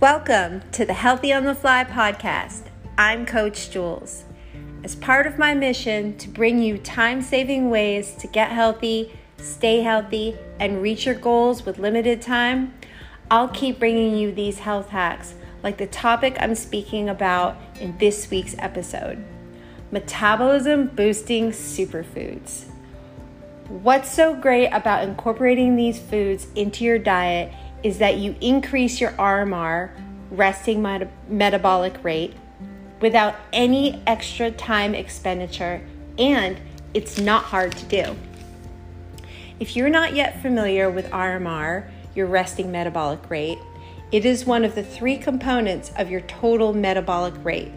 Welcome to the Healthy on the Fly podcast. I'm Coach Jules. As part of my mission to bring you time saving ways to get healthy, stay healthy, and reach your goals with limited time, I'll keep bringing you these health hacks like the topic I'm speaking about in this week's episode metabolism boosting superfoods. What's so great about incorporating these foods into your diet is that you increase your RMR, resting met- metabolic rate, without any extra time expenditure, and it's not hard to do. If you're not yet familiar with RMR, your resting metabolic rate, it is one of the three components of your total metabolic rate,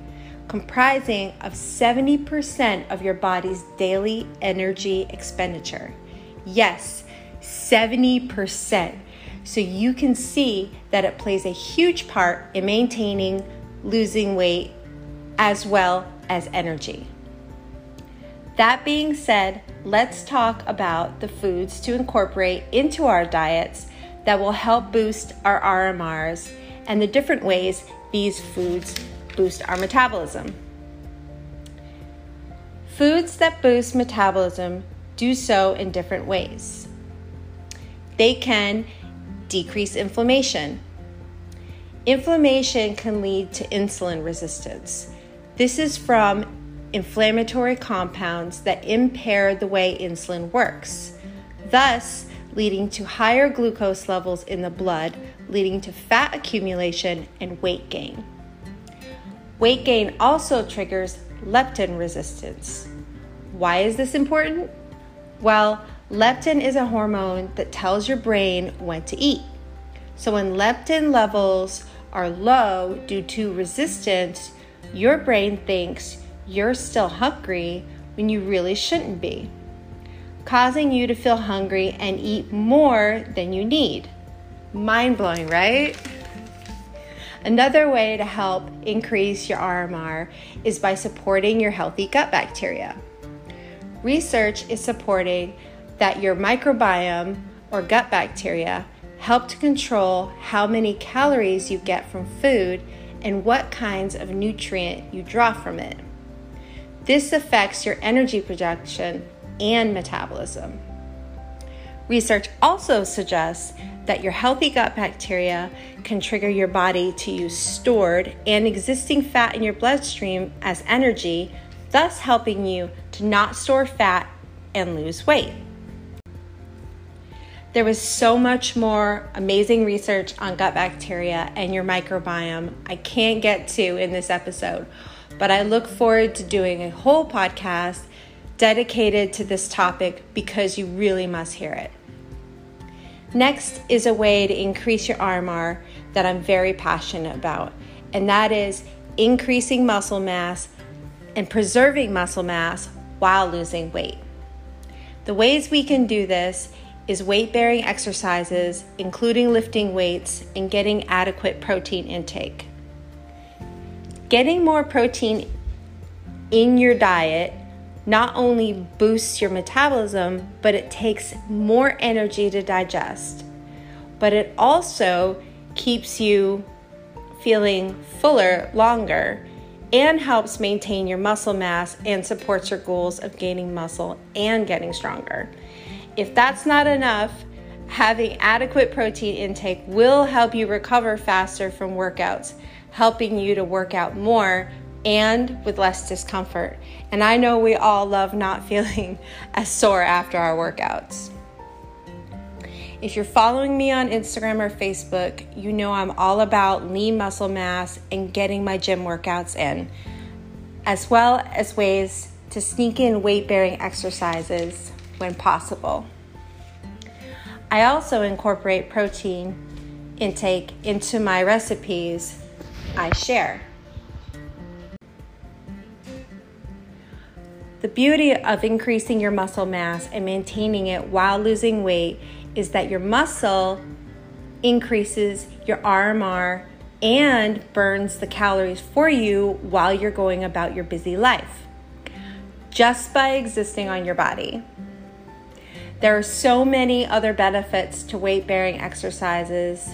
comprising of 70% of your body's daily energy expenditure. Yes, 70%. So you can see that it plays a huge part in maintaining, losing weight, as well as energy. That being said, let's talk about the foods to incorporate into our diets that will help boost our RMRs and the different ways these foods boost our metabolism. Foods that boost metabolism do so in different ways. They can decrease inflammation. Inflammation can lead to insulin resistance. This is from inflammatory compounds that impair the way insulin works. Thus, leading to higher glucose levels in the blood, leading to fat accumulation and weight gain. Weight gain also triggers leptin resistance. Why is this important? Well, leptin is a hormone that tells your brain when to eat. So when leptin levels are low due to resistance, your brain thinks you're still hungry when you really shouldn't be causing you to feel hungry and eat more than you need. Mind blowing, right? Another way to help increase your RMR is by supporting your healthy gut bacteria. Research is supporting that your microbiome or gut bacteria help to control how many calories you get from food and what kinds of nutrient you draw from it. This affects your energy production and metabolism. Research also suggests that your healthy gut bacteria can trigger your body to use stored and existing fat in your bloodstream as energy, thus helping you to not store fat and lose weight. There was so much more amazing research on gut bacteria and your microbiome I can't get to in this episode, but I look forward to doing a whole podcast dedicated to this topic because you really must hear it. Next is a way to increase your RMR that I'm very passionate about, and that is increasing muscle mass and preserving muscle mass while losing weight. The ways we can do this is weight bearing exercises, including lifting weights and getting adequate protein intake. Getting more protein in your diet not only boosts your metabolism, but it takes more energy to digest. But it also keeps you feeling fuller longer and helps maintain your muscle mass and supports your goals of gaining muscle and getting stronger. If that's not enough, having adequate protein intake will help you recover faster from workouts, helping you to work out more and with less discomfort. And I know we all love not feeling as sore after our workouts. If you're following me on Instagram or Facebook, you know I'm all about lean muscle mass and getting my gym workouts in, as well as ways to sneak in weight bearing exercises when possible. I also incorporate protein intake into my recipes I share. The beauty of increasing your muscle mass and maintaining it while losing weight is that your muscle increases your RMR and burns the calories for you while you're going about your busy life just by existing on your body. There are so many other benefits to weight bearing exercises,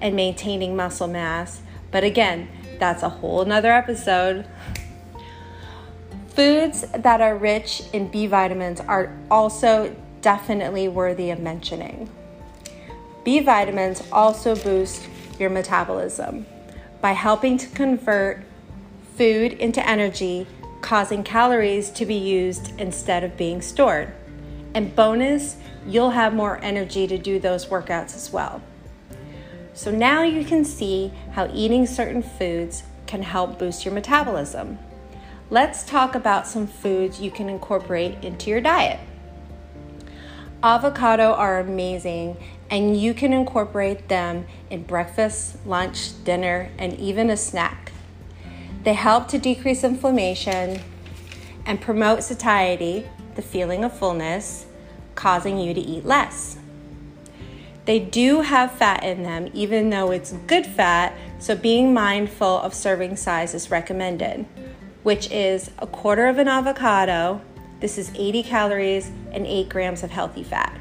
and maintaining muscle mass. But again, that's a whole nother episode. Foods that are rich in B vitamins are also definitely worthy of mentioning. B vitamins also boost your metabolism by helping to convert food into energy, causing calories to be used instead of being stored. And bonus, you'll have more energy to do those workouts as well. So now you can see how eating certain foods can help boost your metabolism let's talk about some foods you can incorporate into your diet. Avocado are amazing, and you can incorporate them in breakfast, lunch, dinner, and even a snack. They help to decrease inflammation and promote satiety, the feeling of fullness, causing you to eat less. They do have fat in them, even though it's good fat, so being mindful of serving size is recommended which is a quarter of an avocado. This is 80 calories and 8 grams of healthy fat.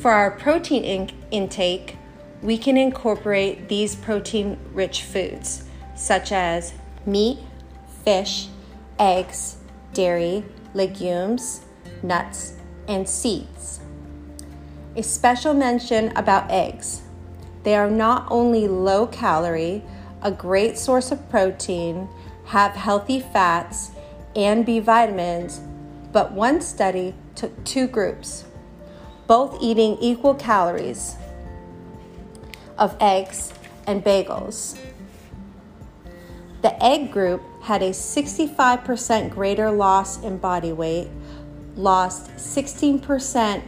For our protein in- intake, we can incorporate these protein rich foods such as meat, fish, eggs, dairy, legumes, nuts, and seeds. A special mention about eggs. They are not only low calorie, a great source of protein, have healthy fats and B vitamins, but one study took two groups, both eating equal calories of eggs and bagels. The egg group had a 65% greater loss in body weight, lost 16%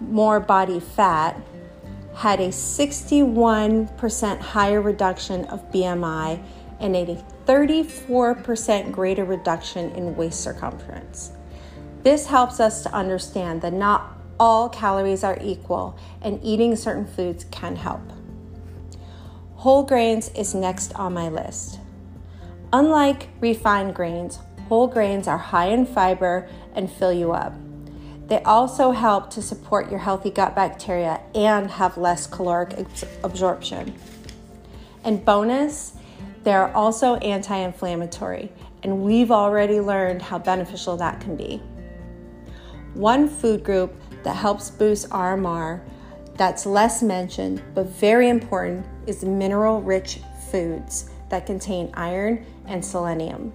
more body fat, had a 61% higher reduction of BMI, and a 34% greater reduction in waist circumference. This helps us to understand that not all calories are equal and eating certain foods can help. Whole grains is next on my list. Unlike refined grains, whole grains are high in fiber and fill you up. They also help to support your healthy gut bacteria and have less caloric absorption. And bonus, they're also anti inflammatory, and we've already learned how beneficial that can be. One food group that helps boost RMR that's less mentioned but very important is mineral rich foods that contain iron and selenium.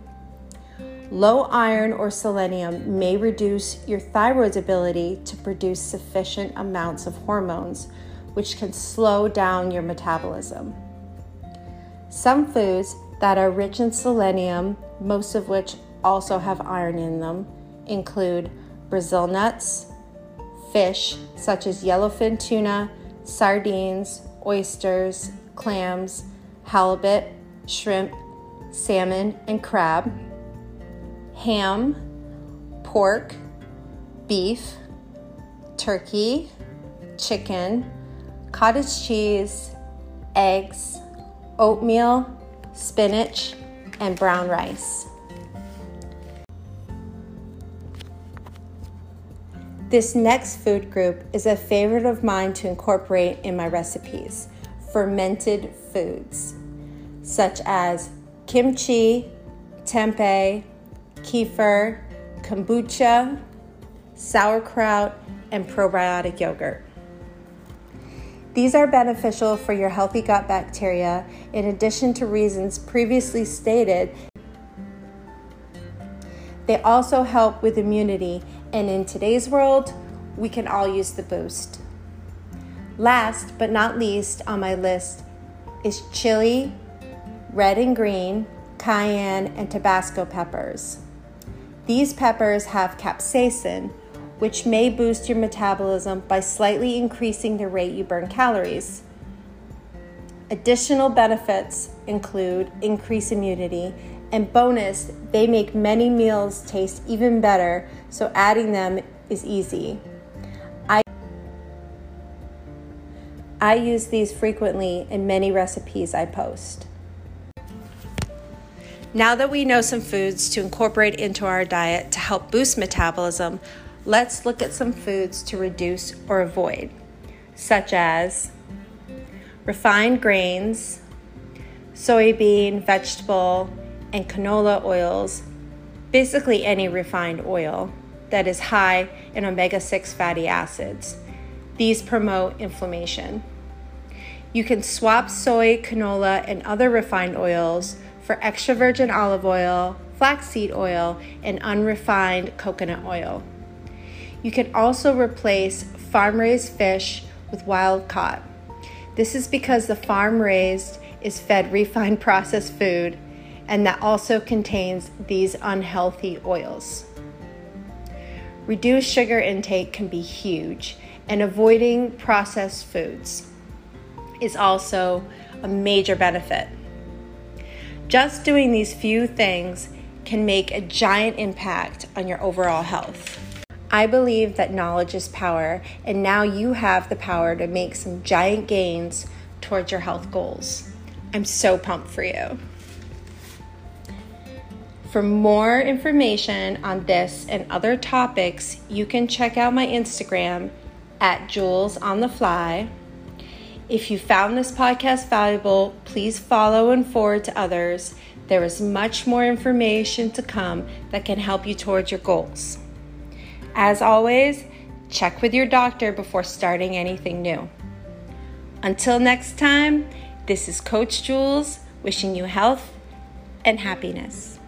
Low iron or selenium may reduce your thyroid's ability to produce sufficient amounts of hormones, which can slow down your metabolism. Some foods that are rich in selenium, most of which also have iron in them, include Brazil nuts, fish such as yellowfin tuna, sardines, oysters, clams, halibut, shrimp, salmon, and crab, ham, pork, beef, turkey, chicken, cottage cheese, eggs, oatmeal, spinach, and brown rice. This next food group is a favorite of mine to incorporate in my recipes fermented foods, such as kimchi, tempeh, kefir, kombucha, sauerkraut, and probiotic yogurt. These are beneficial for your healthy gut bacteria in addition to reasons previously stated. They also help with immunity, and in today's world, we can all use the boost. Last but not least on my list is chili, red and green, cayenne, and Tabasco peppers. These peppers have capsaicin, which may boost your metabolism by slightly increasing the rate you burn calories. Additional benefits include increased immunity, and bonus, they make many meals taste even better, so adding them is easy. I, I use these frequently in many recipes I post. Now that we know some foods to incorporate into our diet to help boost metabolism, let's look at some foods to reduce or avoid, such as refined grains, soybean, vegetable, and canola oils, basically any refined oil that is high in omega 6 fatty acids. These promote inflammation. You can swap soy, canola, and other refined oils for extra virgin olive oil, flaxseed oil, and unrefined coconut oil. You can also replace farm raised fish with wild caught. This is because the farm raised is fed refined processed food and that also contains these unhealthy oils. Reduced sugar intake can be huge, and avoiding processed foods is also a major benefit. Just doing these few things can make a giant impact on your overall health. I believe that knowledge is power, and now you have the power to make some giant gains towards your health goals. I'm so pumped for you. For more information on this and other topics, you can check out my Instagram at Jules on the Fly. If you found this podcast valuable, please follow and forward to others. There is much more information to come that can help you towards your goals. As always, check with your doctor before starting anything new. Until next time, this is Coach Jules wishing you health and happiness.